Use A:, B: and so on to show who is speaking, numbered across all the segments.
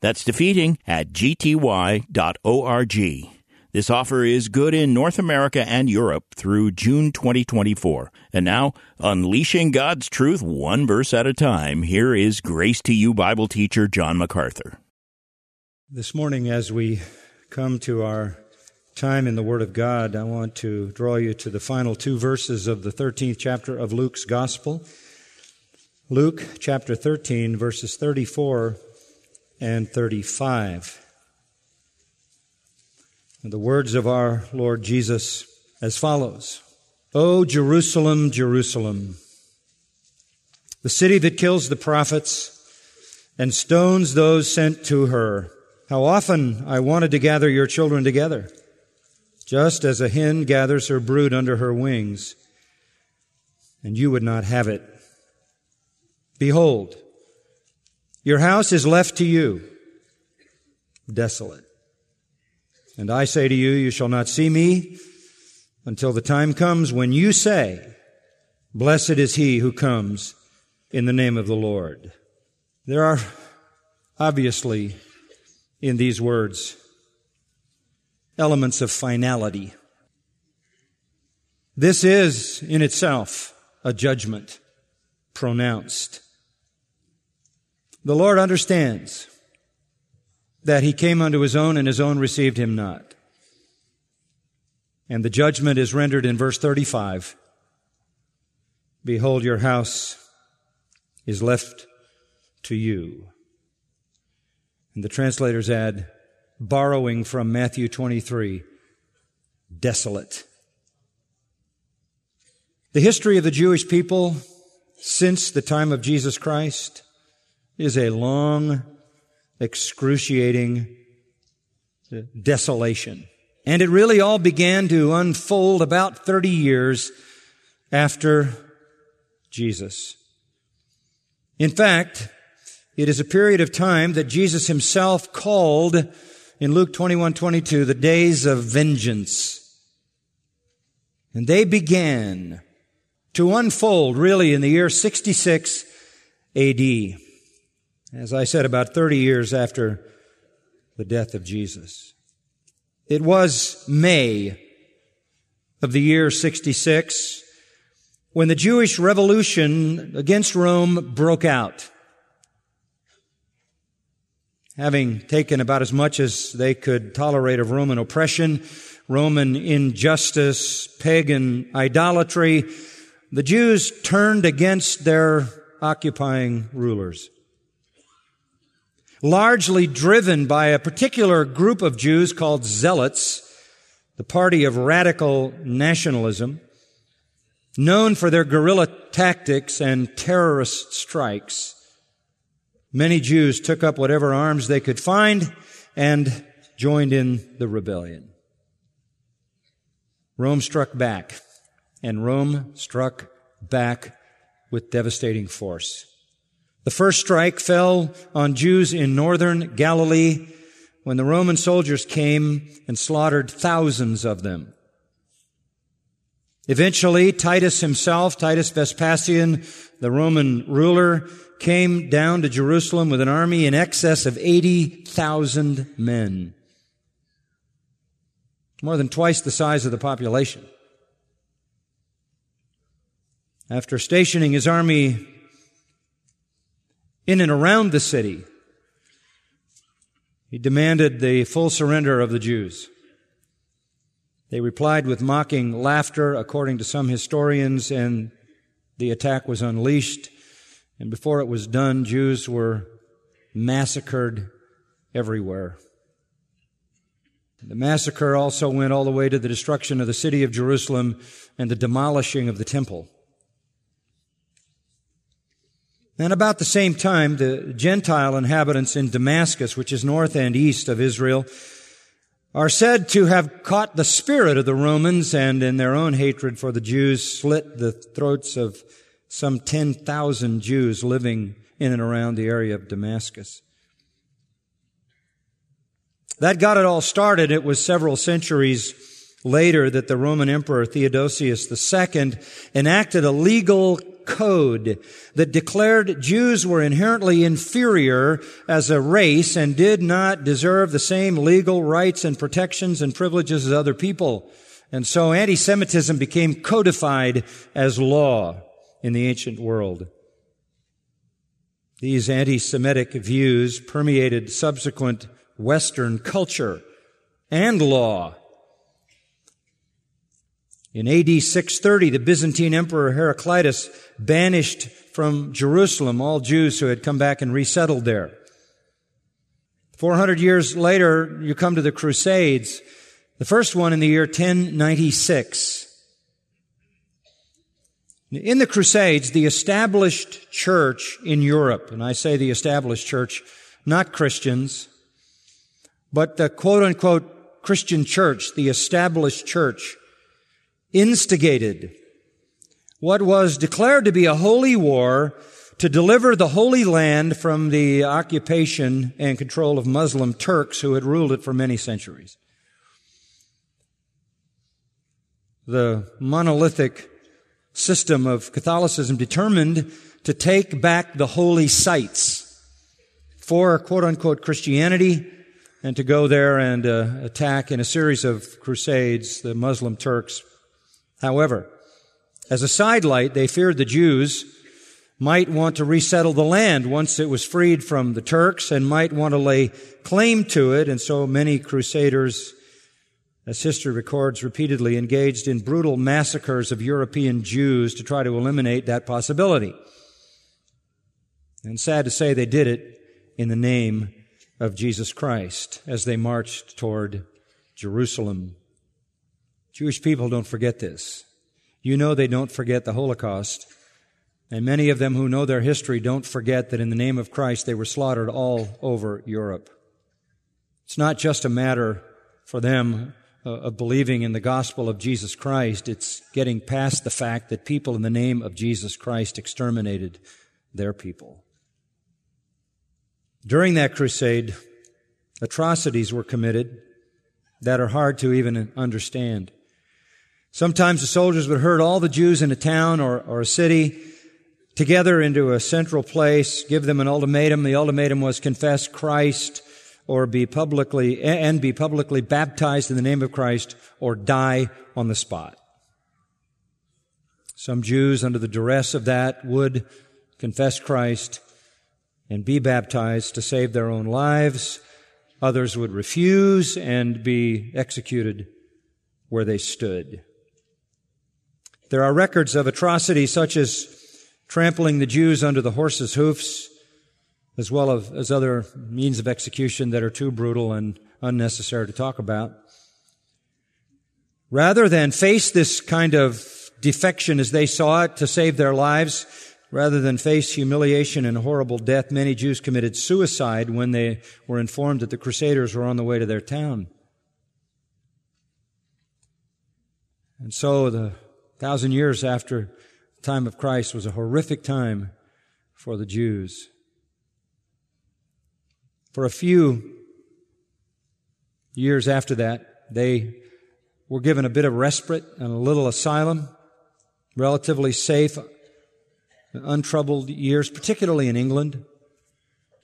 A: That's defeating at gty.org. This offer is good in North America and Europe through June 2024. And now, unleashing God's truth one verse at a time, here is Grace to You Bible teacher John MacArthur.
B: This morning, as we come to our time in the Word of God, I want to draw you to the final two verses of the 13th chapter of Luke's Gospel. Luke chapter 13, verses 34 and 35. And The words of our Lord Jesus as follows. O Jerusalem, Jerusalem, the city that kills the prophets and stones those sent to her. How often I wanted to gather your children together, just as a hen gathers her brood under her wings, and you would not have it. Behold, your house is left to you, desolate. And I say to you, you shall not see me until the time comes when you say, Blessed is he who comes in the name of the Lord. There are obviously in these words elements of finality. This is in itself a judgment pronounced. The Lord understands that he came unto his own and his own received him not. And the judgment is rendered in verse 35. Behold, your house is left to you. And the translators add, borrowing from Matthew 23, desolate. The history of the Jewish people since the time of Jesus Christ is a long, excruciating desolation. And it really all began to unfold about 30 years after Jesus. In fact, it is a period of time that Jesus himself called in Luke 21, 22, the days of vengeance. And they began to unfold really in the year 66 AD. As I said, about 30 years after the death of Jesus. It was May of the year 66 when the Jewish revolution against Rome broke out. Having taken about as much as they could tolerate of Roman oppression, Roman injustice, pagan idolatry, the Jews turned against their occupying rulers largely driven by a particular group of Jews called Zealots, the party of radical nationalism, known for their guerrilla tactics and terrorist strikes. Many Jews took up whatever arms they could find and joined in the rebellion. Rome struck back, and Rome struck back with devastating force. The first strike fell on Jews in northern Galilee when the Roman soldiers came and slaughtered thousands of them. Eventually, Titus himself, Titus Vespasian, the Roman ruler, came down to Jerusalem with an army in excess of 80,000 men. More than twice the size of the population. After stationing his army in and around the city. He demanded the full surrender of the Jews. They replied with mocking laughter, according to some historians, and the attack was unleashed. And before it was done, Jews were massacred everywhere. The massacre also went all the way to the destruction of the city of Jerusalem and the demolishing of the temple. And about the same time, the Gentile inhabitants in Damascus, which is north and east of Israel, are said to have caught the spirit of the Romans and in their own hatred for the Jews slit the throats of some 10,000 Jews living in and around the area of Damascus. That got it all started. It was several centuries later that the Roman Emperor Theodosius II enacted a legal code that declared Jews were inherently inferior as a race and did not deserve the same legal rights and protections and privileges as other people. And so anti-Semitism became codified as law in the ancient world. These anti-Semitic views permeated subsequent Western culture and law. In AD 630, the Byzantine Emperor Heraclitus banished from Jerusalem all Jews who had come back and resettled there. 400 years later, you come to the Crusades. The first one in the year 1096. In the Crusades, the established church in Europe, and I say the established church, not Christians, but the quote unquote Christian church, the established church, instigated what was declared to be a holy war to deliver the Holy Land from the occupation and control of Muslim Turks who had ruled it for many centuries. The monolithic system of Catholicism determined to take back the holy sites for quote unquote Christianity and to go there and uh, attack in a series of crusades the Muslim Turks. However, as a sidelight, they feared the Jews might want to resettle the land once it was freed from the Turks and might want to lay claim to it. And so many crusaders as history records, repeatedly engaged in brutal massacres of European Jews to try to eliminate that possibility. And sad to say, they did it in the name of Jesus Christ as they marched toward Jerusalem. Jewish people don't forget this. You know they don't forget the Holocaust. And many of them who know their history don't forget that in the name of Christ they were slaughtered all over Europe. It's not just a matter for them uh, of believing in the gospel of Jesus Christ. It's getting past the fact that people in the name of Jesus Christ exterminated their people. During that crusade, atrocities were committed that are hard to even understand. Sometimes the soldiers would herd all the Jews in a town or, or a city together into a central place, give them an ultimatum. The ultimatum was confess Christ or be publicly, and be publicly baptized in the name of Christ or die on the spot. Some Jews, under the duress of that, would confess Christ and be baptized to save their own lives. Others would refuse and be executed where they stood. There are records of atrocities such as trampling the Jews under the horses' hoofs, as well as other means of execution that are too brutal and unnecessary to talk about. Rather than face this kind of defection as they saw it to save their lives, rather than face humiliation and horrible death, many Jews committed suicide when they were informed that the Crusaders were on the way to their town. And so the thousand years after the time of Christ was a horrific time for the Jews. For a few years after that, they were given a bit of respite and a little asylum, relatively safe, untroubled years, particularly in England.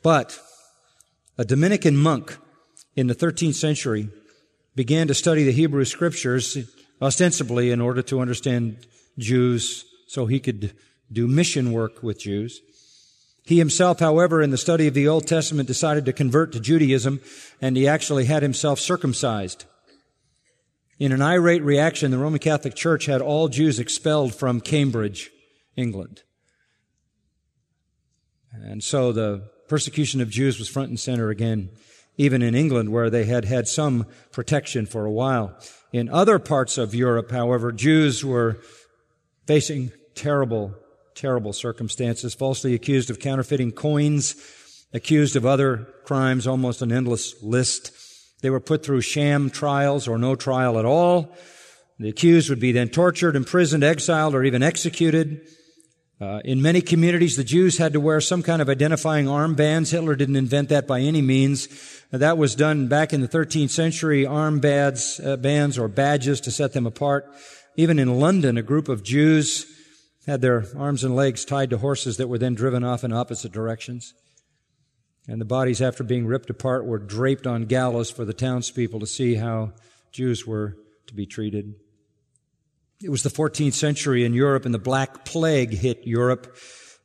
B: But a Dominican monk in the 13th century began to study the Hebrew scriptures ostensibly in order to understand Jews so he could do mission work with Jews. He himself, however, in the study of the Old Testament decided to convert to Judaism and he actually had himself circumcised. In an irate reaction, the Roman Catholic Church had all Jews expelled from Cambridge, England. And so the persecution of Jews was front and center again, even in England where they had had some protection for a while. In other parts of Europe, however, Jews were facing terrible terrible circumstances, falsely accused of counterfeiting coins, accused of other crimes, almost an endless list. They were put through sham trials or no trial at all. The accused would be then tortured, imprisoned, exiled, or even executed. Uh, in many communities, the Jews had to wear some kind of identifying armbands. Hitler didn't invent that by any means. Uh, that was done back in the 13th century, armbands, uh, bands or badges to set them apart. Even in London, a group of Jews had their arms and legs tied to horses that were then driven off in opposite directions. And the bodies, after being ripped apart, were draped on gallows for the townspeople to see how Jews were to be treated. It was the 14th century in Europe and the Black Plague hit Europe,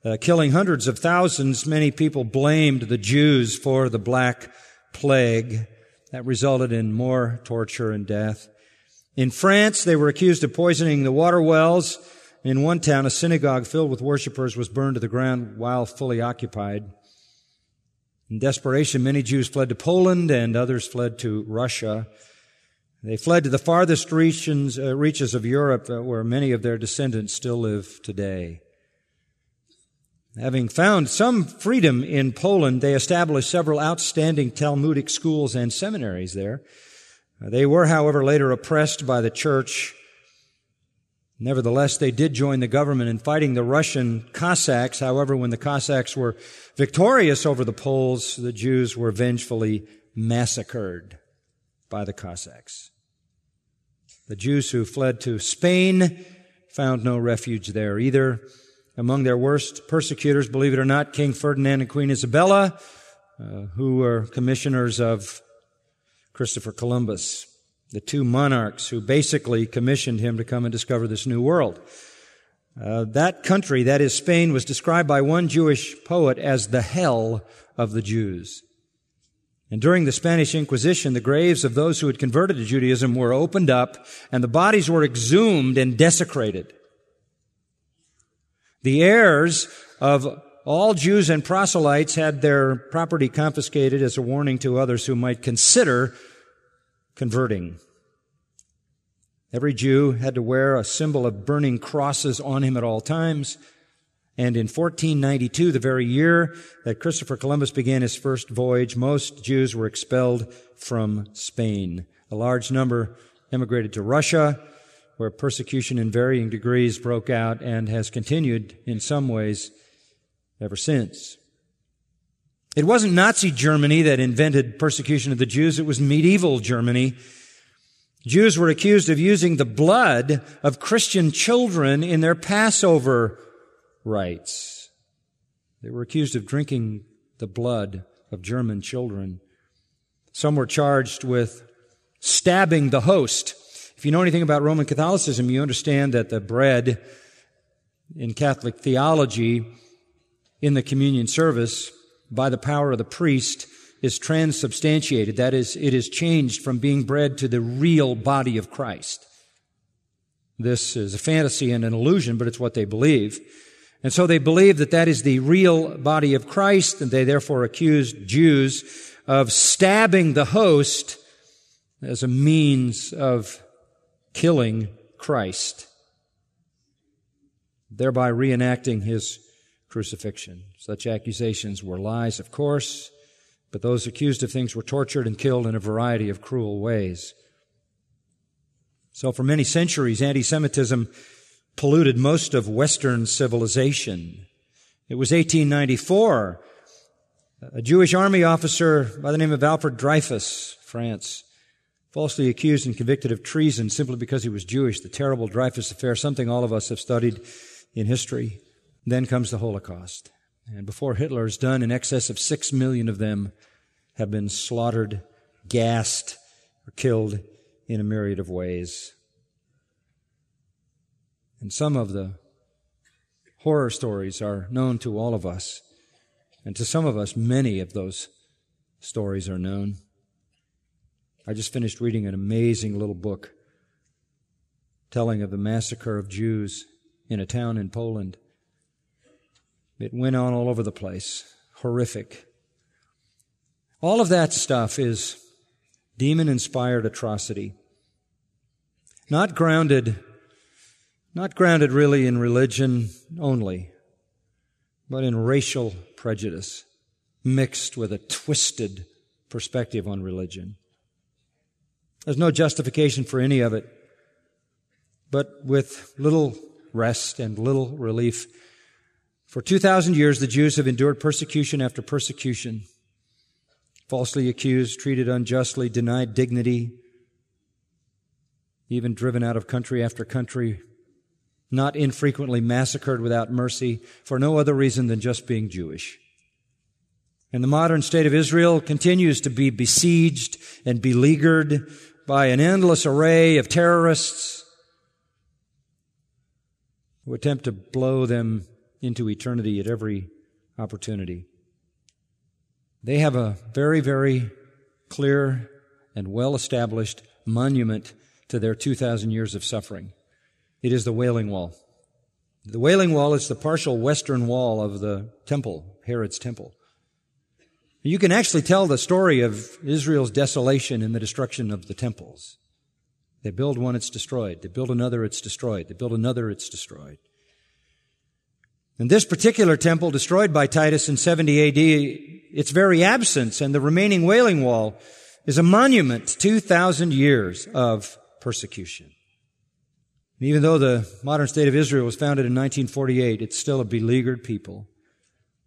B: uh, killing hundreds of thousands. Many people blamed the Jews for the Black Plague. That resulted in more torture and death. In France, they were accused of poisoning the water wells. In one town, a synagogue filled with worshippers was burned to the ground while fully occupied. In desperation, many Jews fled to Poland and others fled to Russia. They fled to the farthest regions, uh, reaches of Europe uh, where many of their descendants still live today. Having found some freedom in Poland, they established several outstanding Talmudic schools and seminaries there. Uh, they were, however, later oppressed by the church. Nevertheless, they did join the government in fighting the Russian Cossacks. However, when the Cossacks were victorious over the Poles, the Jews were vengefully massacred by the Cossacks. The Jews who fled to Spain found no refuge there either. Among their worst persecutors, believe it or not, King Ferdinand and Queen Isabella, uh, who were commissioners of Christopher Columbus, the two monarchs who basically commissioned him to come and discover this new world. Uh, that country, that is Spain, was described by one Jewish poet as the hell of the Jews. And during the Spanish Inquisition, the graves of those who had converted to Judaism were opened up and the bodies were exhumed and desecrated. The heirs of all Jews and proselytes had their property confiscated as a warning to others who might consider converting. Every Jew had to wear a symbol of burning crosses on him at all times. And in 1492, the very year that Christopher Columbus began his first voyage, most Jews were expelled from Spain. A large number emigrated to Russia, where persecution in varying degrees broke out and has continued in some ways ever since. It wasn't Nazi Germany that invented persecution of the Jews, it was medieval Germany. Jews were accused of using the blood of Christian children in their Passover rites. They were accused of drinking the blood of German children. Some were charged with stabbing the host. If you know anything about Roman Catholicism, you understand that the bread in Catholic theology in the communion service by the power of the priest is transubstantiated. That is, it is changed from being bread to the real body of Christ. This is a fantasy and an illusion, but it's what they believe. And so they believe that that is the real body of Christ, and they therefore accused Jews of stabbing the host as a means of killing Christ, thereby reenacting his crucifixion. Such accusations were lies, of course, but those accused of things were tortured and killed in a variety of cruel ways. So for many centuries, anti-Semitism polluted most of Western civilization. It was 1894. A Jewish army officer by the name of Alfred Dreyfus, France, falsely accused and convicted of treason simply because he was Jewish. The terrible Dreyfus affair, something all of us have studied in history. Then comes the Holocaust. And before Hitler is done, in excess of six million of them have been slaughtered, gassed, or killed in a myriad of ways. And some of the horror stories are known to all of us. And to some of us, many of those stories are known. I just finished reading an amazing little book telling of the massacre of Jews in a town in Poland. It went on all over the place. Horrific. All of that stuff is demon inspired atrocity. Not grounded not grounded really in religion only, but in racial prejudice mixed with a twisted perspective on religion. There's no justification for any of it. But with little rest and little relief, for 2,000 years the Jews have endured persecution after persecution, falsely accused, treated unjustly, denied dignity, even driven out of country after country, not infrequently massacred without mercy for no other reason than just being Jewish. And the modern state of Israel continues to be besieged and beleaguered by an endless array of terrorists who attempt to blow them into eternity at every opportunity. They have a very, very clear and well established monument to their 2,000 years of suffering. It is the Wailing Wall. The Wailing Wall is the partial western wall of the temple, Herod's temple. You can actually tell the story of Israel's desolation in the destruction of the temples. They build one, it's destroyed. They build another, it's destroyed. They build another, it's destroyed. And this particular temple, destroyed by Titus in 70 AD, its very absence and the remaining Wailing Wall is a monument to 2,000 years of persecution. And even though the modern state of Israel was founded in 1948, it's still a beleaguered people.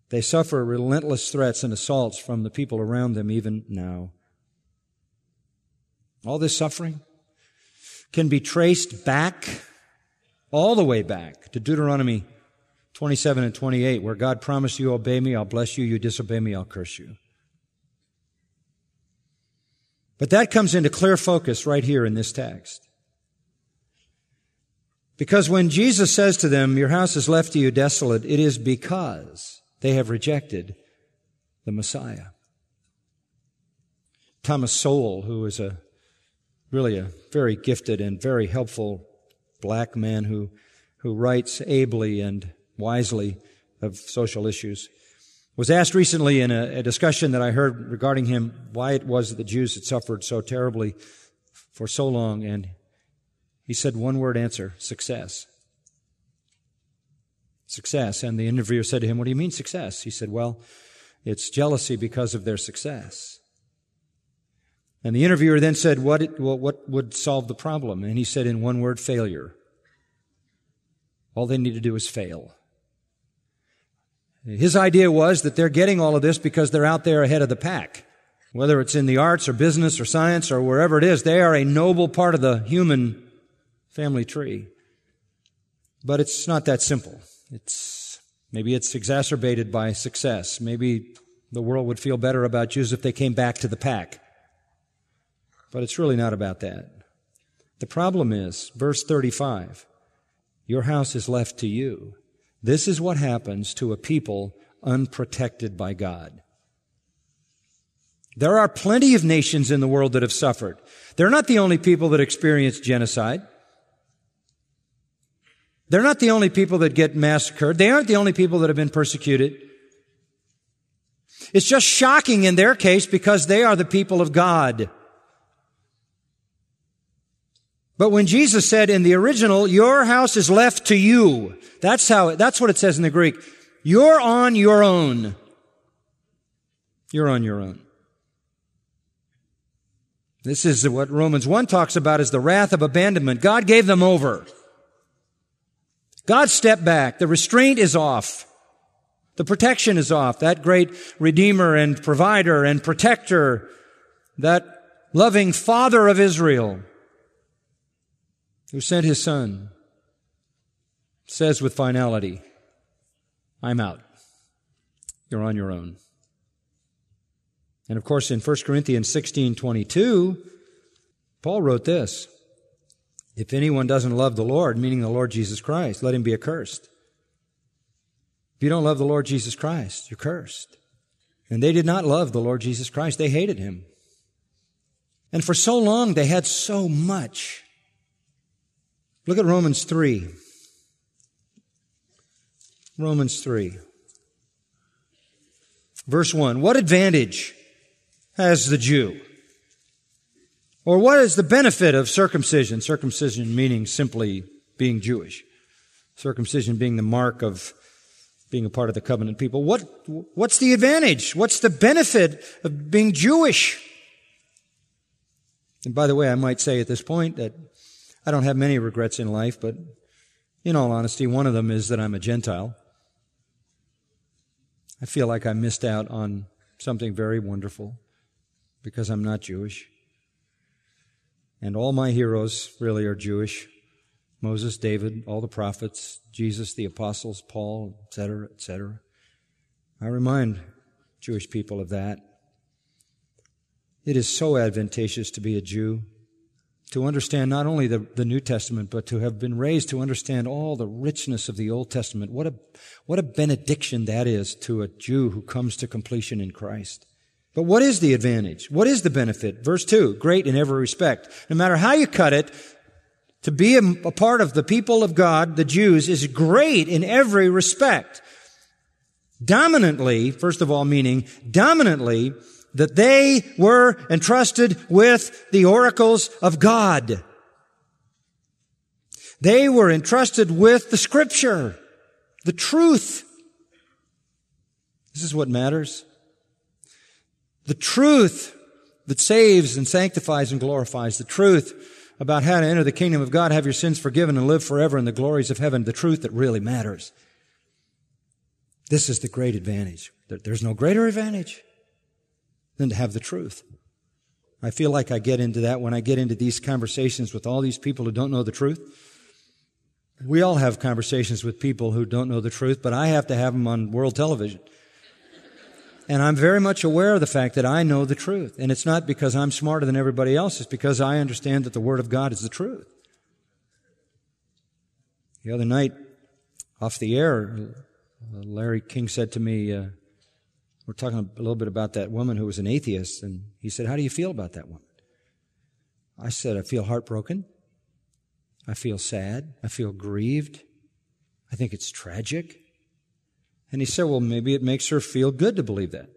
B: They suffer relentless threats and assaults from the people around them even now. All this suffering can be traced back, all the way back to Deuteronomy 27 and 28, where God promised you obey me, I'll bless you, you disobey me, I'll curse you. But that comes into clear focus right here in this text. Because when Jesus says to them, Your house is left to you desolate, it is because they have rejected the Messiah. Thomas Sowell, who is a really a very gifted and very helpful black man who, who writes ably and wisely of social issues, was asked recently in a, a, discussion that I heard regarding him why it was that the Jews had suffered so terribly for so long, and he said one word answer success. Success. And the interviewer said to him, What do you mean success? He said, Well, it's jealousy because of their success. And the interviewer then said, what, it, well, what would solve the problem? And he said, in one word, failure. All they need to do is fail. His idea was that they're getting all of this because they're out there ahead of the pack. Whether it's in the arts or business or science or wherever it is, they are a noble part of the human family tree. But it's not that simple. It's, maybe it's exacerbated by success. Maybe the world would feel better about Jews if they came back to the pack. But it's really not about that. The problem is, verse 35, your house is left to you. This is what happens to a people unprotected by God. There are plenty of nations in the world that have suffered. They're not the only people that experience genocide. They're not the only people that get massacred. They aren't the only people that have been persecuted. It's just shocking in their case because they are the people of God. But when Jesus said in the original, your house is left to you, that's how, that's what it says in the Greek. You're on your own. You're on your own. This is what Romans 1 talks about as the wrath of abandonment. God gave them over. God stepped back. The restraint is off. The protection is off. That great redeemer and provider and protector, that loving father of Israel, who sent his son, says with finality, I'm out. You're on your own. And of course, in 1 Corinthians 16 22, Paul wrote this If anyone doesn't love the Lord, meaning the Lord Jesus Christ, let him be accursed. If you don't love the Lord Jesus Christ, you're cursed. And they did not love the Lord Jesus Christ, they hated him. And for so long, they had so much Look at Romans 3. Romans 3. Verse 1. What advantage has the Jew? Or what is the benefit of circumcision? Circumcision meaning simply being Jewish. Circumcision being the mark of being a part of the covenant people. What, what's the advantage? What's the benefit of being Jewish? And by the way, I might say at this point that I don't have many regrets in life, but in all honesty, one of them is that I'm a Gentile. I feel like I missed out on something very wonderful because I'm not Jewish. And all my heroes really are Jewish. Moses, David, all the prophets, Jesus, the apostles, Paul, etc., etc. I remind Jewish people of that. It is so advantageous to be a Jew, to understand not only the, the New Testament, but to have been raised to understand all the richness of the Old Testament. What a, what a benediction that is to a Jew who comes to completion in Christ. But what is the advantage? What is the benefit? Verse 2, great in every respect. No matter how you cut it, to be a, a part of the people of God, the Jews, is great in every respect. Dominantly, first of all, meaning dominantly that they were entrusted with the oracles of God. They were entrusted with the scripture, the truth. This is what matters. The truth that saves and sanctifies and glorifies. The truth about how to enter the kingdom of God, have your sins forgiven and live forever in the glories of heaven. The truth that really matters. This is the great advantage. There's no greater advantage than to have the truth. I feel like I get into that when I get into these conversations with all these people who don't know the truth. We all have conversations with people who don't know the truth, but I have to have them on world television. And I'm very much aware of the fact that I know the truth. And it's not because I'm smarter than everybody else, it's because I understand that the Word of God is the truth. The other night, off the air, Larry King said to me, uh, we're talking a little bit about that woman who was an atheist, and he said, How do you feel about that woman? I said, I feel heartbroken. I feel sad. I feel grieved. I think it's tragic. And he said, Well, maybe it makes her feel good to believe that.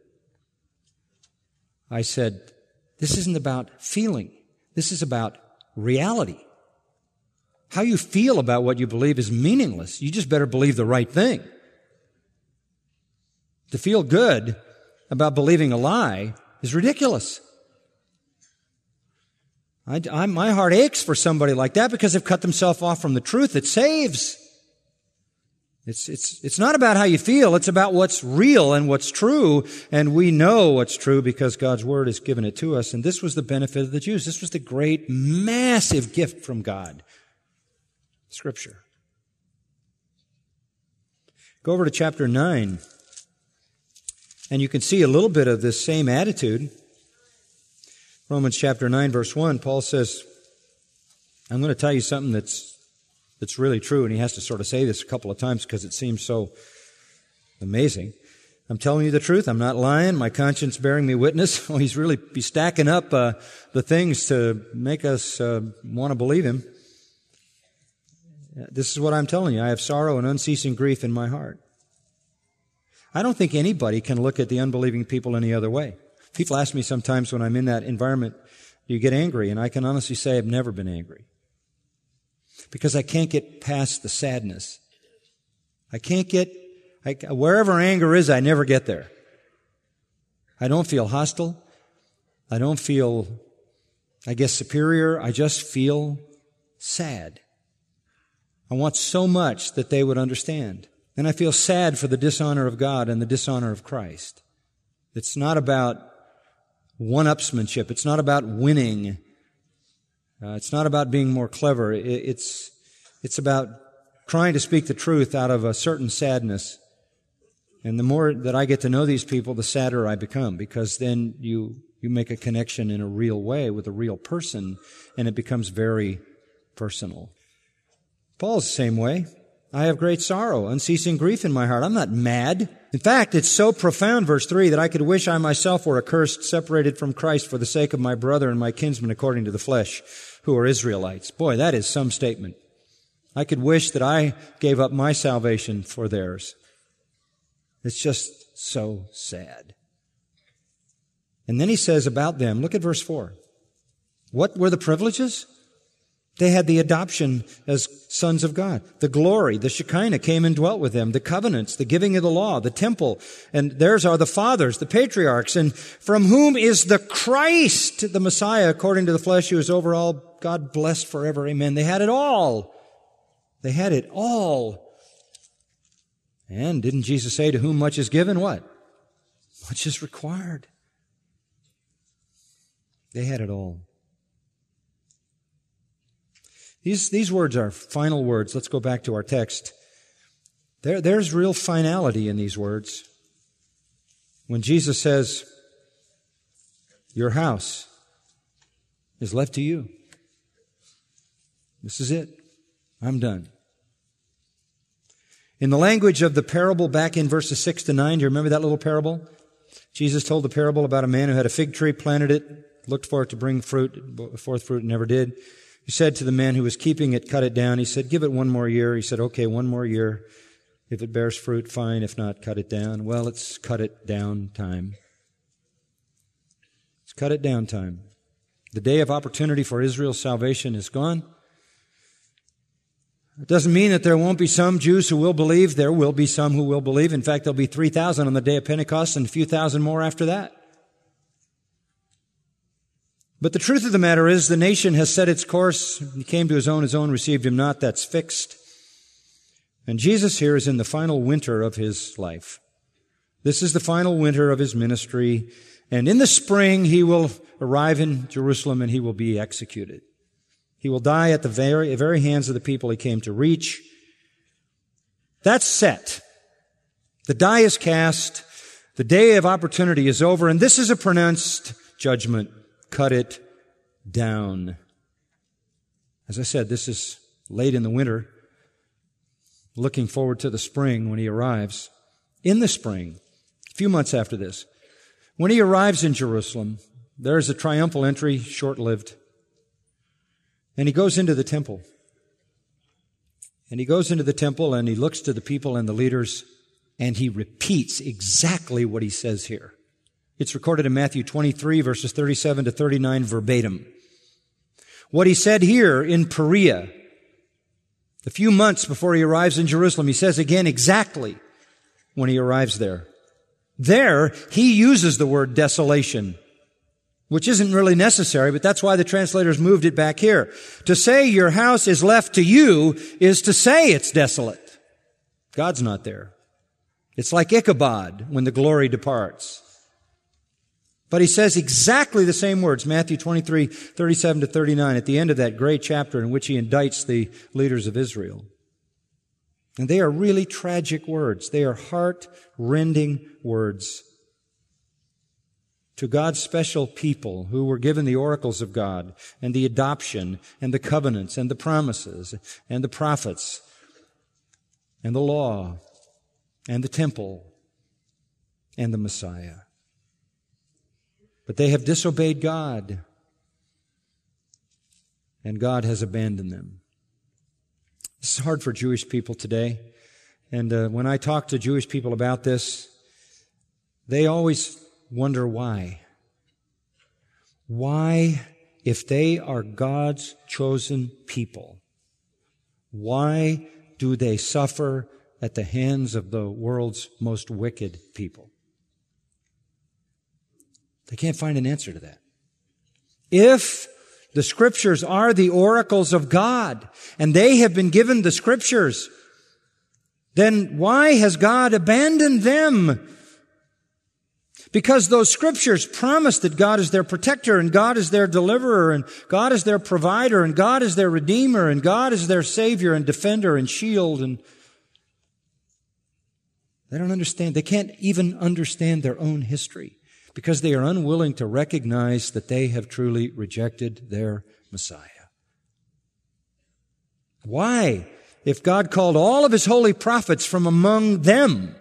B: I said, This isn't about feeling. This is about reality. How you feel about what you believe is meaningless. You just better believe the right thing. To feel good about believing a lie is ridiculous. I, I, my heart aches for somebody like that because they've cut themselves off from the truth that saves. It's, it's, it's not about how you feel. It's about what's real and what's true. And we know what's true because God's Word has given it to us. And this was the benefit of the Jews. This was the great, massive gift from God. Scripture. Go over to chapter 9. And you can see a little bit of this same attitude. Romans chapter 9 verse 1, Paul says, I'm going to tell you something that's, that's really true. And he has to sort of say this a couple of times because it seems so amazing. I'm telling you the truth. I'm not lying. My conscience bearing me witness. Well, he's really be stacking up uh, the things to make us uh, want to believe him. This is what I'm telling you. I have sorrow and unceasing grief in my heart. I don't think anybody can look at the unbelieving people any other way. People ask me sometimes when I'm in that environment, do you get angry? And I can honestly say I've never been angry. Because I can't get past the sadness. I can't get, I, wherever anger is, I never get there. I don't feel hostile. I don't feel, I guess, superior. I just feel sad. I want so much that they would understand. And I feel sad for the dishonor of God and the dishonor of Christ. It's not about one-upsmanship. It's not about winning. Uh, it's not about being more clever. It, it's, it's about trying to speak the truth out of a certain sadness. And the more that I get to know these people, the sadder I become because then you, you make a connection in a real way with a real person and it becomes very personal. Paul's the same way. I have great sorrow, unceasing grief in my heart. I'm not mad. In fact, it's so profound, verse 3, that I could wish I myself were accursed, separated from Christ for the sake of my brother and my kinsmen according to the flesh, who are Israelites. Boy, that is some statement. I could wish that I gave up my salvation for theirs. It's just so sad. And then he says about them, look at verse 4. What were the privileges? They had the adoption as sons of God. The glory, the Shekinah came and dwelt with them. The covenants, the giving of the law, the temple. And theirs are the fathers, the patriarchs. And from whom is the Christ, the Messiah, according to the flesh, who is over all, God blessed forever. Amen. They had it all. They had it all. And didn't Jesus say, to whom much is given, what? Much is required. They had it all. These, these words are final words. Let's go back to our text. There, there's real finality in these words. When Jesus says, Your house is left to you. This is it. I'm done. In the language of the parable back in verses 6 to 9, do you remember that little parable? Jesus told the parable about a man who had a fig tree, planted it, looked for it to bring fruit, forth fruit, and never did. He said to the man who was keeping it, cut it down. He said, give it one more year. He said, okay, one more year. If it bears fruit, fine. If not, cut it down. Well, it's cut it down time. It's cut it down time. The day of opportunity for Israel's salvation is gone. It doesn't mean that there won't be some Jews who will believe. There will be some who will believe. In fact, there'll be 3,000 on the day of Pentecost and a few thousand more after that. But the truth of the matter is the nation has set its course. He came to his own, his own received him not. That's fixed. And Jesus here is in the final winter of his life. This is the final winter of his ministry. And in the spring, he will arrive in Jerusalem and he will be executed. He will die at the very, very hands of the people he came to reach. That's set. The die is cast. The day of opportunity is over. And this is a pronounced judgment cut it down. As I said, this is late in the winter, looking forward to the spring when he arrives. In the spring, a few months after this, when he arrives in Jerusalem, there is a triumphal entry, short lived. And he goes into the temple. And he goes into the temple and he looks to the people and the leaders and he repeats exactly what he says here. It's recorded in Matthew 23 verses 37 to 39 verbatim. What he said here in Perea, a few months before he arrives in Jerusalem, he says again exactly when he arrives there. There, he uses the word desolation, which isn't really necessary, but that's why the translators moved it back here. To say your house is left to you is to say it's desolate. God's not there. It's like Ichabod when the glory departs. But he says exactly the same words, Matthew 23, 37 to 39, at the end of that great chapter in which he indicts the leaders of Israel. And they are really tragic words. They are heart-rending words to God's special people who were given the oracles of God and the adoption and the covenants and the promises and the prophets and the law and the temple and the Messiah. But they have disobeyed God, and God has abandoned them. This is hard for Jewish people today. And uh, when I talk to Jewish people about this, they always wonder why. Why, if they are God's chosen people, why do they suffer at the hands of the world's most wicked people? They can't find an answer to that. If the scriptures are the oracles of God and they have been given the scriptures, then why has God abandoned them? Because those scriptures promise that God is their protector and God is their deliverer and God is their provider and God is their redeemer and God is their savior and defender and shield and they don't understand. They can't even understand their own history because they are unwilling to recognize that they have truly rejected their Messiah. Why? If God called all of his holy prophets from among them,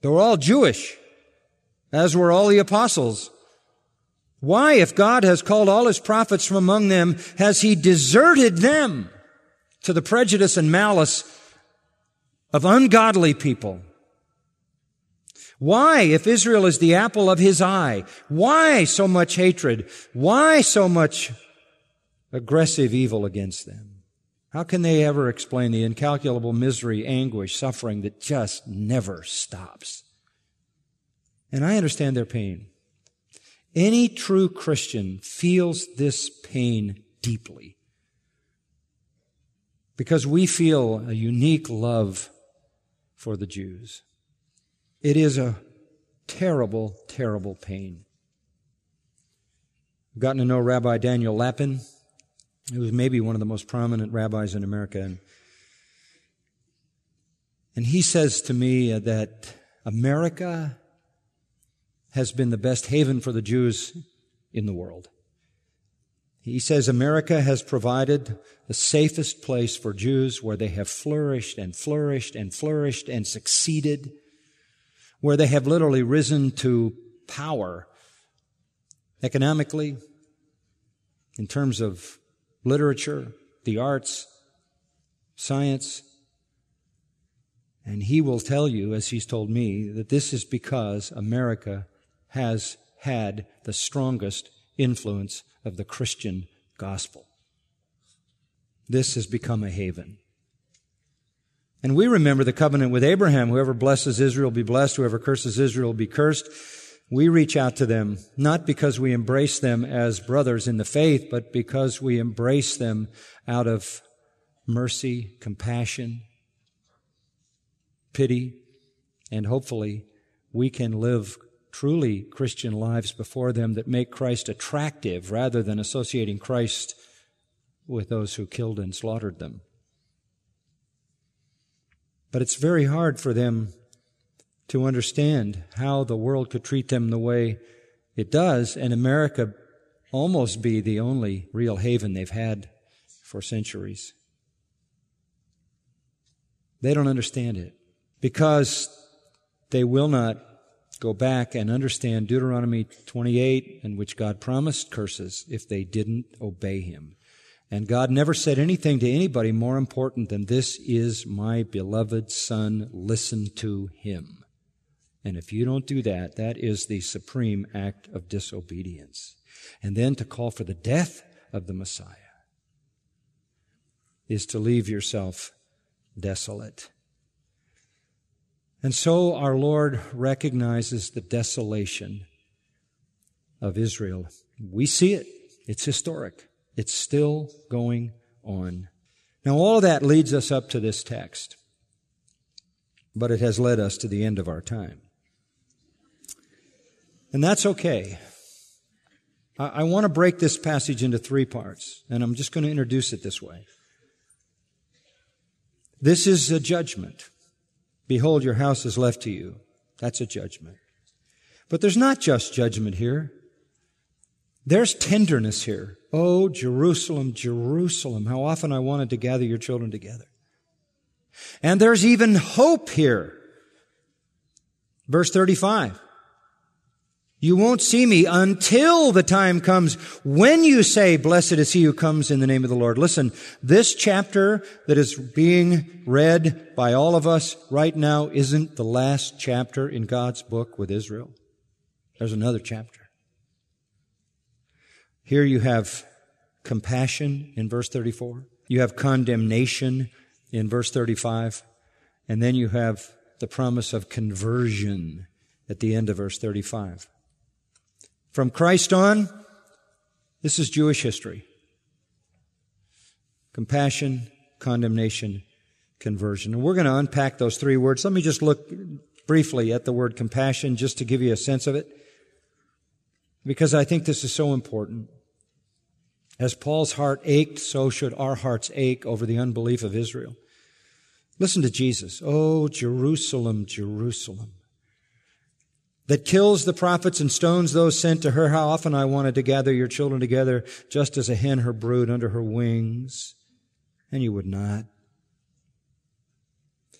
B: they were all Jewish, as were all the apostles. Why, if God has called all his prophets from among them, has he deserted them to the prejudice and malice of ungodly people? Why, if Israel is the apple of his eye, why so much hatred? Why so much aggressive evil against them? How can they ever explain the incalculable misery, anguish, suffering that just never stops? And I understand their pain. Any true Christian feels this pain deeply because we feel a unique love for the Jews. It is a terrible, terrible pain. I've gotten to know Rabbi Daniel Lapin, who was maybe one of the most prominent rabbis in America. And, and he says to me that America has been the best haven for the Jews in the world. He says America has provided the safest place for Jews where they have flourished and flourished and flourished and succeeded, where they have literally risen to power economically, in terms of literature, the arts, science. And he will tell you, as he's told me, that this is because America has had the strongest influence of the Christian gospel. This has become a haven. And we remember the covenant with Abraham. Whoever blesses Israel be blessed. Whoever curses Israel be cursed. We reach out to them not because we embrace them as brothers in the faith, but because we embrace them out of mercy, compassion, pity, and hopefully we can live truly Christian lives before them that make Christ attractive rather than associating Christ with those who killed and slaughtered them. But it's very hard for them to understand how the world could treat them the way it does, and America almost be the only real haven they've had for centuries. They don't understand it because they will not go back and understand Deuteronomy 28, in which God promised curses if they didn't obey Him. And God never said anything to anybody more important than this is my beloved Son, listen to Him. And if you don't do that, that is the supreme act of disobedience. And then to call for the death of the Messiah is to leave yourself desolate. And so our Lord recognizes the desolation of Israel. We see it. It's historic. It's still going on. Now all that leads us up to this text, but it has led us to the end of our time. And that's okay. I, I want to break this passage into three parts, and I'm just going to introduce it this way. This is a judgment. Behold, your house is left to you. That's a judgment. But there's not just judgment here. There's tenderness here. Oh, Jerusalem, Jerusalem, how often I wanted to gather your children together. And there's even hope here. Verse 35. You won't see me until the time comes when you say, blessed is he who comes in the name of the Lord. Listen, this chapter that is being read by all of us right now isn't the last chapter in God's book with Israel. There's another chapter. Here you have compassion in verse 34. You have condemnation in verse 35. And then you have the promise of conversion at the end of verse 35. From Christ on, this is Jewish history. Compassion, condemnation, conversion. And we're going to unpack those three words. Let me just look briefly at the word compassion just to give you a sense of it. Because I think this is so important. As Paul's heart ached, so should our hearts ache over the unbelief of Israel. Listen to Jesus. Oh, Jerusalem, Jerusalem that kills the prophets and stones those sent to her. How often I wanted to gather your children together just as a hen her brood under her wings, and you would not.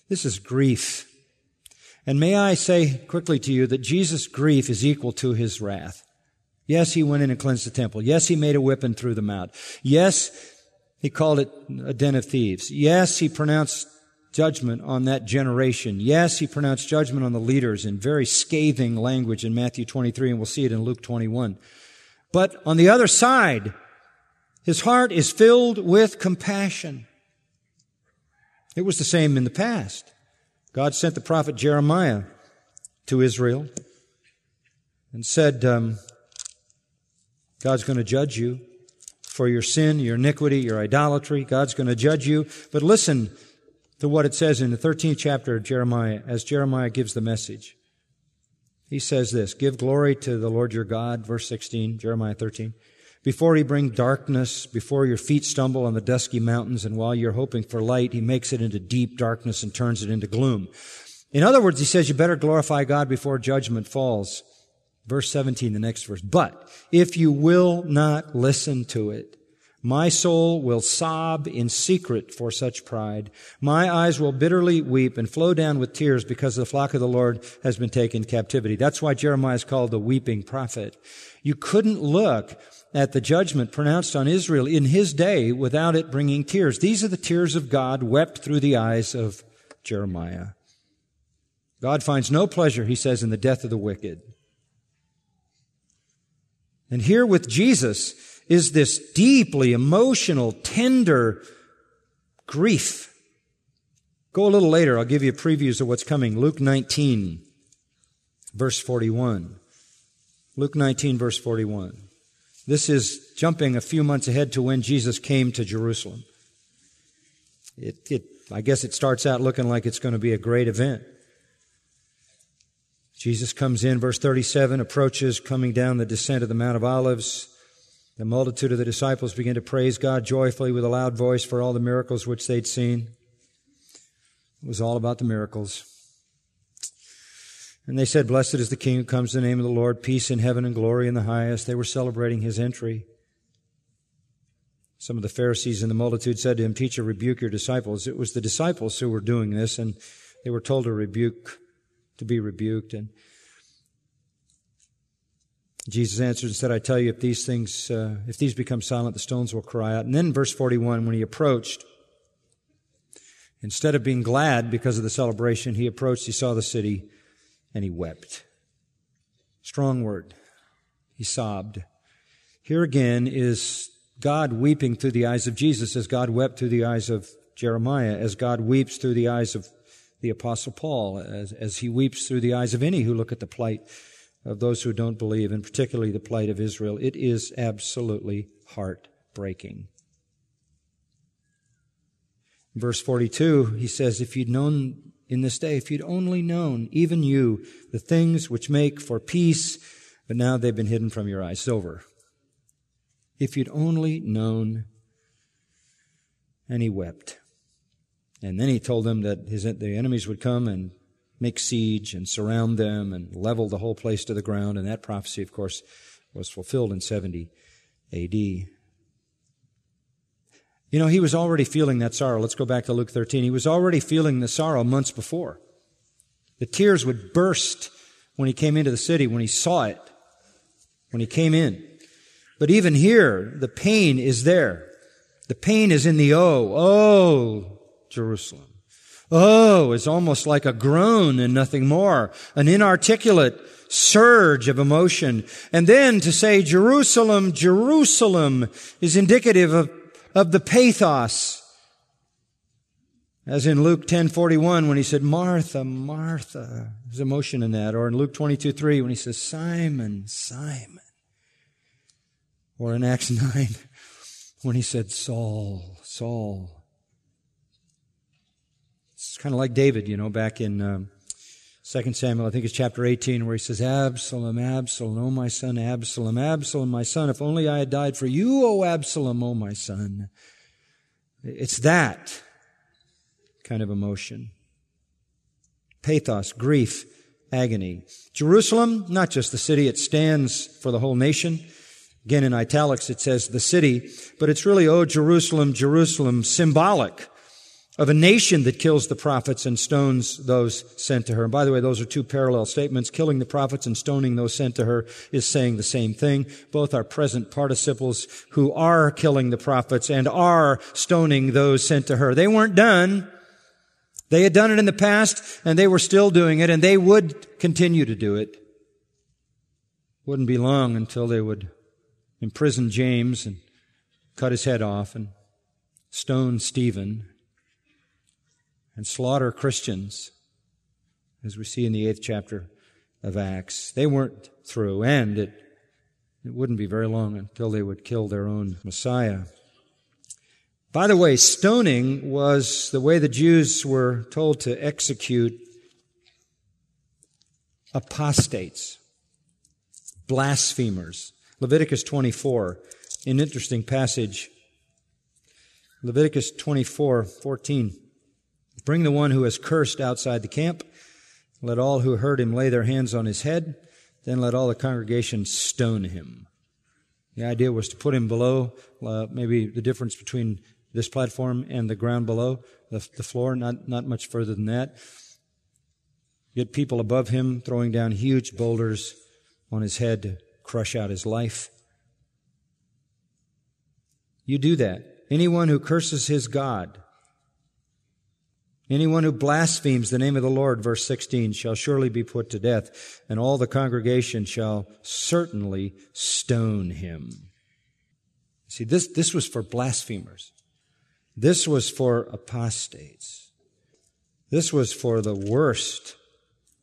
B: This is grief. And may I say quickly to you that Jesus' grief is equal to his wrath. Yes, he went in and cleansed the temple. Yes, he made a whip and threw them out. Yes, he called it a den of thieves. Yes, he pronounced judgment on that generation. Yes, he pronounced judgment on the leaders in very scathing language in Matthew 23, and we'll see it in Luke 21. But on the other side, His heart is filled with compassion. It was the same in the past. God sent the prophet Jeremiah to Israel and said, um, God's going to judge you for your sin, your iniquity, your idolatry. God's going to judge you. But listen to what it says in the 13th chapter of Jeremiah as Jeremiah gives the message. He says this, give glory to the Lord your God, verse 16, Jeremiah 13. Before he bring darkness, before your feet stumble on the dusky mountains, and while you're hoping for light, he makes it into deep darkness and turns it into gloom. In other words, he says you better glorify God before judgment falls. Verse 17, the next verse. But if you will not listen to it, my soul will sob in secret for such pride. My eyes will bitterly weep and flow down with tears because the flock of the Lord has been taken captivity. That's why Jeremiah is called the weeping prophet. You couldn't look at the judgment pronounced on Israel in his day without it bringing tears. These are the tears of God wept through the eyes of Jeremiah. God finds no pleasure, he says, in the death of the wicked. And here with Jesus is this deeply emotional, tender grief. Go a little later. I'll give you previews of what's coming. Luke 19, verse 41. Luke 19, verse 41. This is jumping a few months ahead to when Jesus came to Jerusalem. It, it, I guess it starts out looking like it's going to be a great event. Jesus comes in, verse 37, approaches, coming down the descent of the Mount of Olives. The multitude of the disciples began to praise God joyfully with a loud voice for all the miracles which they'd seen. It was all about the miracles. And they said, Blessed is the King who comes in the name of the Lord, peace in heaven and glory in the highest. They were celebrating his entry. Some of the Pharisees in the multitude said to him, Teacher, rebuke your disciples. It was the disciples who were doing this, and they were told to rebuke to be rebuked. And Jesus answered and said, I tell you, if these things, uh, if these become silent, the stones will cry out. And then verse 41, when he approached, instead of being glad because of the celebration, he approached, he saw the city, and he wept. Strong word. He sobbed. Here again is God weeping through the eyes of Jesus as God wept through the eyes of Jeremiah, as God weeps through the eyes of the apostle Paul as, as he weeps through the eyes of any who look at the plight of those who don't believe, and particularly the plight of Israel. It is absolutely heartbreaking. verse 42, he says, If you'd known in this day, if you'd only known, even you, the things which make for peace, but now they've been hidden from your eyes. Over. If you'd only known. And he wept. And then he told them that his, the enemies would come and make siege and surround them and level the whole place to the ground. And that prophecy, of course, was fulfilled in 70 AD. You know, he was already feeling that sorrow. Let's go back to Luke 13. He was already feeling the sorrow months before. The tears would burst when he came into the city, when he saw it, when he came in. But even here, the pain is there. The pain is in the oh, oh, Jerusalem. Oh, is almost like a groan and nothing more. An inarticulate surge of emotion. And then to say Jerusalem, Jerusalem is indicative of, of the pathos. As in Luke 10:41 when he said Martha, Martha. There's emotion in that. Or in Luke 22:3 when he says Simon, Simon. Or in Acts 9 when he said Saul, Saul. It's kind of like David, you know, back in um, 2 Samuel, I think it's chapter 18, where he says, Absalom, Absalom, oh my son, Absalom, Absalom, my son, if only I had died for you, O Absalom, oh my son. It's that kind of emotion. Pathos, grief, agony. Jerusalem, not just the city, it stands for the whole nation. Again, in italics, it says the city, but it's really, oh, Jerusalem, Jerusalem, symbolic of a nation that kills the prophets and stones those sent to her. And by the way, those are two parallel statements. Killing the prophets and stoning those sent to her is saying the same thing. Both are present participles who are killing the prophets and are stoning those sent to her. They weren't done. They had done it in the past and they were still doing it and they would continue to do it. Wouldn't be long until they would imprison James and cut his head off and stone Stephen and slaughter Christians, as we see in the eighth chapter of Acts. They weren't through, and it, it wouldn't be very long until they would kill their own Messiah. By the way, stoning was the way the Jews were told to execute apostates, blasphemers. Leviticus 24, an interesting passage. Leviticus 24, 14. Bring the one who has cursed outside the camp. Let all who heard him lay their hands on his head. Then let all the congregation stone him. The idea was to put him below, uh, maybe the difference between this platform and the ground below, the, the floor, not, not much further than that. Get people above him throwing down huge boulders on his head to crush out his life. You do that. Anyone who curses his God, anyone who blasphemes the name of the Lord, verse 16, shall surely be put to death, and all the congregation shall certainly stone him. See, this, this was for blasphemers. This was for apostates. This was for the worst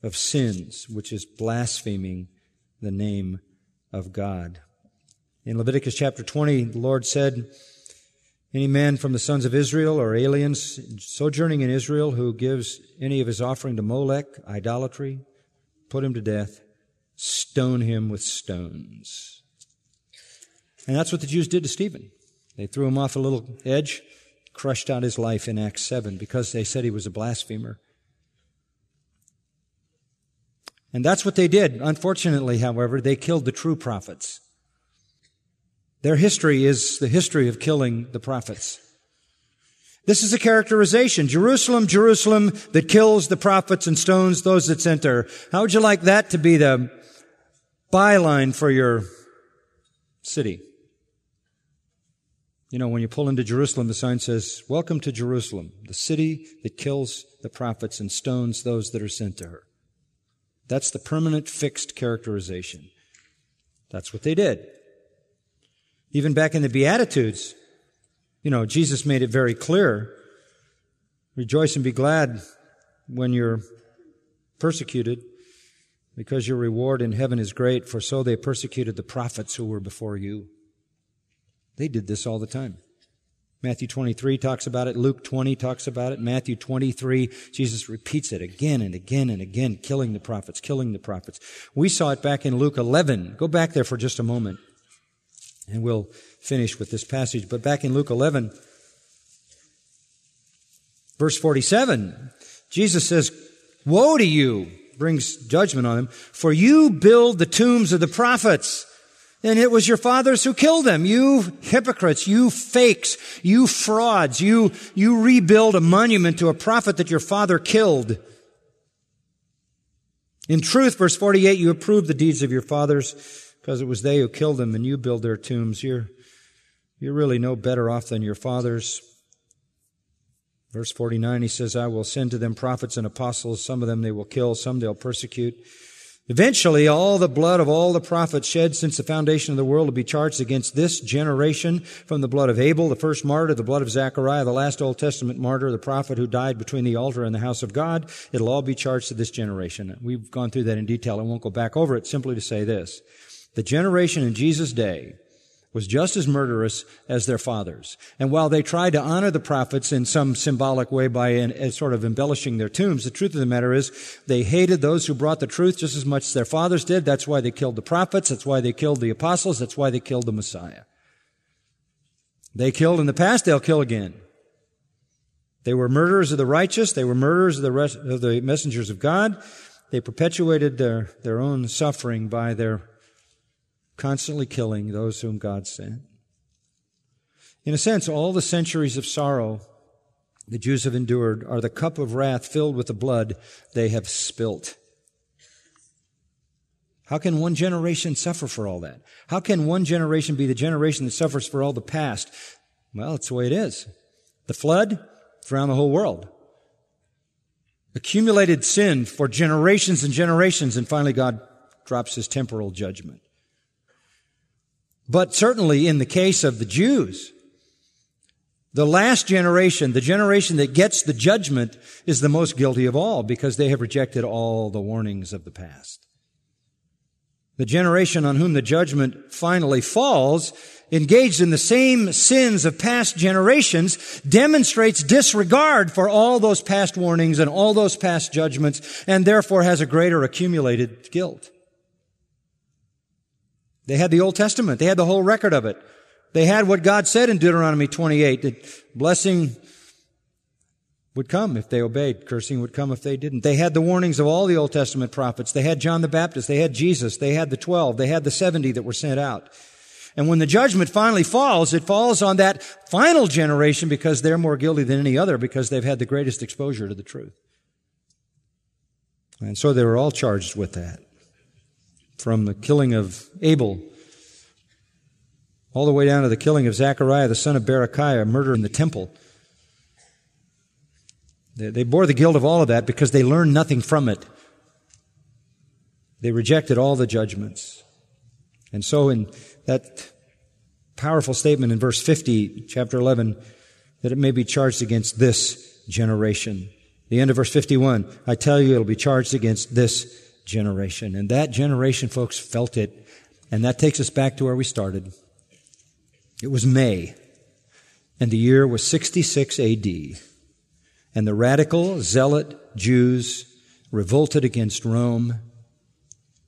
B: of sins, which is blaspheming the name of God. In Leviticus chapter 20, the Lord said, Any man from the sons of Israel or aliens sojourning in Israel who gives any of his offering to Molech, idolatry, put him to death, stone him with stones. And that's what the Jews did to Stephen. They threw him off a little edge, crushed out his life in Acts 7 because they said he was a blasphemer. And that's what they did. Unfortunately, however, they killed the true prophets. Their history is the history of killing the prophets. This is a characterization. Jerusalem, Jerusalem that kills the prophets and stones those that sent her. How would you like that to be the byline for your city? You know, when you pull into Jerusalem, the sign says, Welcome to Jerusalem, the city that kills the prophets and stones those that are sent to her. That's the permanent fixed characterization. That's what they did. Even back in the Beatitudes, you know, Jesus made it very clear. Rejoice and be glad when you're persecuted, because your reward in heaven is great, for so they persecuted the prophets who were before you. They did this all the time. Matthew 23 talks about it. Luke 20 talks about it. Matthew 23, Jesus repeats it again and again and again, killing the prophets, killing the prophets. We saw it back in Luke 11. Go back there for just a moment and we'll finish with this passage. But back in Luke 11, verse 47, Jesus says, Woe to you, brings judgment on them, for you build the tombs of the prophets and it was your fathers who killed them. You hypocrites, you fakes, you frauds, you, you rebuild a monument to a prophet that your father killed. In truth, verse 48, you approve the deeds of your fathers because it was they who killed them and you build their tombs. You're, you're really no better off than your fathers. Verse 49, he says, I will send to them prophets and apostles. Some of them they will kill, some they'll persecute. Eventually, all the blood of all the prophets shed since the foundation of the world will be charged against this generation from the blood of Abel, the first martyr, the blood of Zechariah, the last Old Testament martyr, the prophet who died between the altar and the house of God. It'll all be charged to this generation. We've gone through that in detail. I won't go back over it simply to say this. The generation in Jesus' day was just as murderous as their fathers. And while they tried to honor the prophets in some symbolic way by sort of embellishing their tombs, the truth of the matter is they hated those who brought the truth just as much as their fathers did. That's why they killed the prophets. That's why they killed the apostles. That's why they killed the Messiah. They killed in the past, they'll kill again. They were murderers of the righteous. They were murderers of the, rest, of the messengers of God. They perpetuated their, their own suffering by their constantly killing those whom God sent. In a sense, all the centuries of sorrow the Jews have endured are the cup of wrath filled with the blood they have spilt. How can one generation suffer for all that? How can one generation be the generation that suffers for all the past? Well, it's the way it is. The flood, around the whole world. Accumulated sin for generations and generations, and finally God drops his temporal judgment. But certainly in the case of the Jews, The last generation, the generation that gets the judgment, is the most guilty of all because they have rejected all the warnings of the past. The generation on whom the judgment finally falls, engaged in the same sins of past generations, demonstrates disregard for all those past warnings and all those past judgments, and therefore has a greater accumulated guilt. They had the Old Testament. They had the whole record of it. They had what God said in Deuteronomy 28, that blessing would come if they obeyed. Cursing would come if they didn't. They had the warnings of all the Old Testament prophets. They had John the Baptist. They had Jesus. They had the 12. They had the 70 that were sent out. And when the judgment finally falls, it falls on that final generation because they're more guilty than any other because they've had the greatest exposure to the truth. And so they were all charged with that. From the killing of Abel all the way down to the killing of Zechariah, the son of Berechiah, murder in the temple. They bore the guilt of all of that because they learned nothing from it. They rejected all the judgments. And so in that powerful statement in verse 50, chapter 11, that it may be charged against this generation. The end of verse 51, I tell you it'll be charged against this generation. And that generation, folks, felt it. And that takes us back to where we started. It was May, and the year was 66 AD. And the radical, zealot Jews revolted against Rome,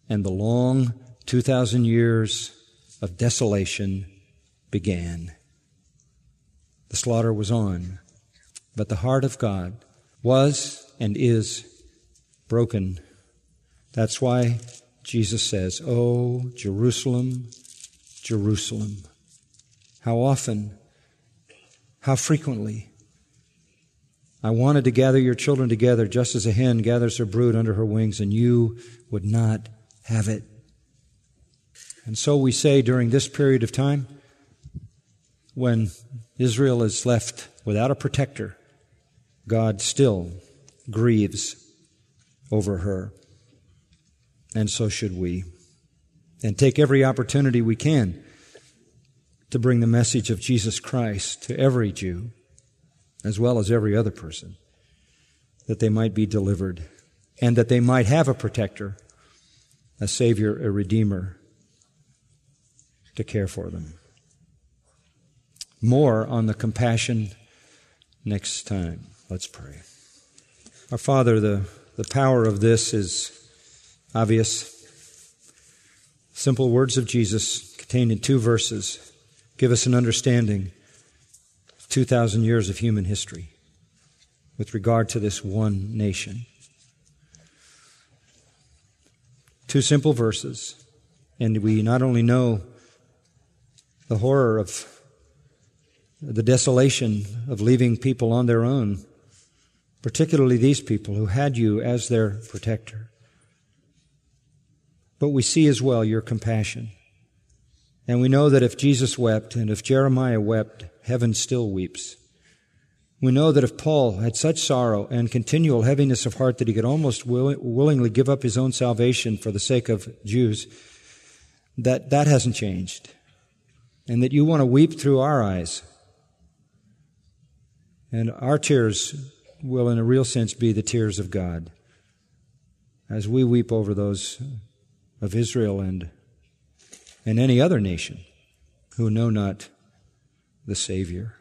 B: and the long 2,000 years of desolation began. The slaughter was on, but the heart of God was and is broken. That's why Jesus says, Oh, Jerusalem, Jerusalem how often? How frequently? I wanted to gather your children together just as a hen gathers her brood under her wings, and you would not have it. And so we say during this period of time, when Israel is left without a protector, God still grieves over her. And so should we. And take every opportunity we can to bring the message of Jesus Christ to every Jew, as well as every other person, that they might be delivered and that they might have a protector, a Savior, a Redeemer to care for them. More on the compassion next time. Let's pray. Our Father, the, the power of this is obvious. Simple words of Jesus contained in two verses give us an understanding of 2,000 years of human history with regard to this one nation. Two simple verses, and we not only know the horror of the desolation of leaving people on their own, particularly these people who had you as their protector. But we see as well your compassion and we know that if Jesus wept and if Jeremiah wept, heaven still weeps. We know that if Paul had such sorrow and continual heaviness of heart that he could almost will, willingly give up his own salvation for the sake of Jews, that that hasn't changed. And that you want to weep through our eyes. And our tears will, in a real sense, be the tears of God as we weep over those of Israel and and any other nation who know not the Savior.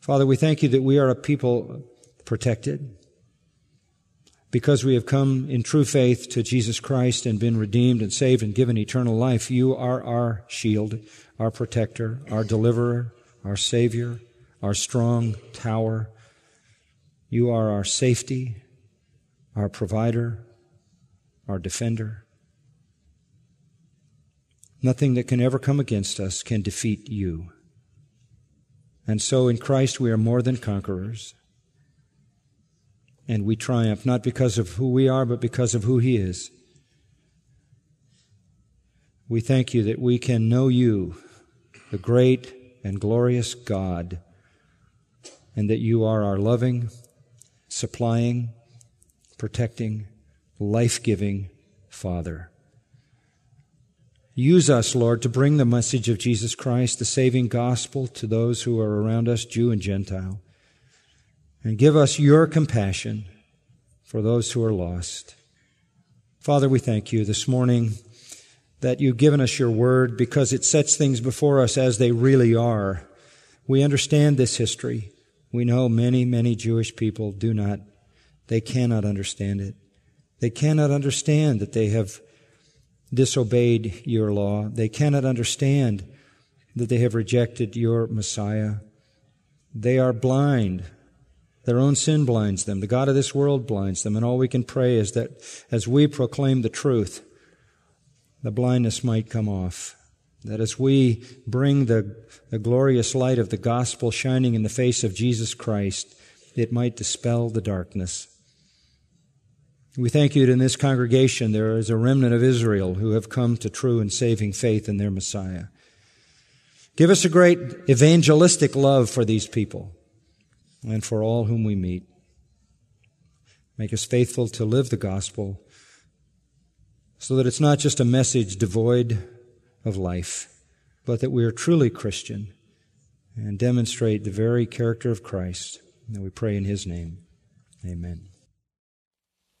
B: Father, we thank you that we are a people protected because we have come in true faith to Jesus Christ and been redeemed and saved and given eternal life. You are our shield, our protector, our deliverer, our Savior, our strong tower. You are our safety, our provider, our defender. Nothing that can ever come against us can defeat you. And so in Christ we are more than conquerors. And we triumph not because of who we are, but because of who He is. We thank you that we can know you, the great and glorious God, and that you are our loving, supplying, protecting, life giving Father. Use us, Lord, to bring the message of Jesus Christ, the saving gospel, to those who are around us, Jew and Gentile. And give us your compassion for those who are lost. Father, we thank you this morning that you've given us your word because it sets things before us as they really are. We understand this history. We know many, many Jewish people do not, they cannot understand it. They cannot understand that they have disobeyed your law. They cannot understand that they have rejected your Messiah. They are blind. Their own sin blinds them. The God of this world blinds them. And all we can pray is that as we proclaim the truth, the blindness might come off. That as we bring the, the glorious light of the gospel shining in the face of Jesus Christ, it might dispel the darkness. We thank you that in this congregation there is a remnant of Israel who have come to true and saving faith in their Messiah. Give us a great evangelistic love for these people and for all whom we meet. Make us faithful to live the gospel so that it's not just a message devoid of life, but that we are truly Christian and demonstrate the very character of Christ. And we pray in His name. Amen.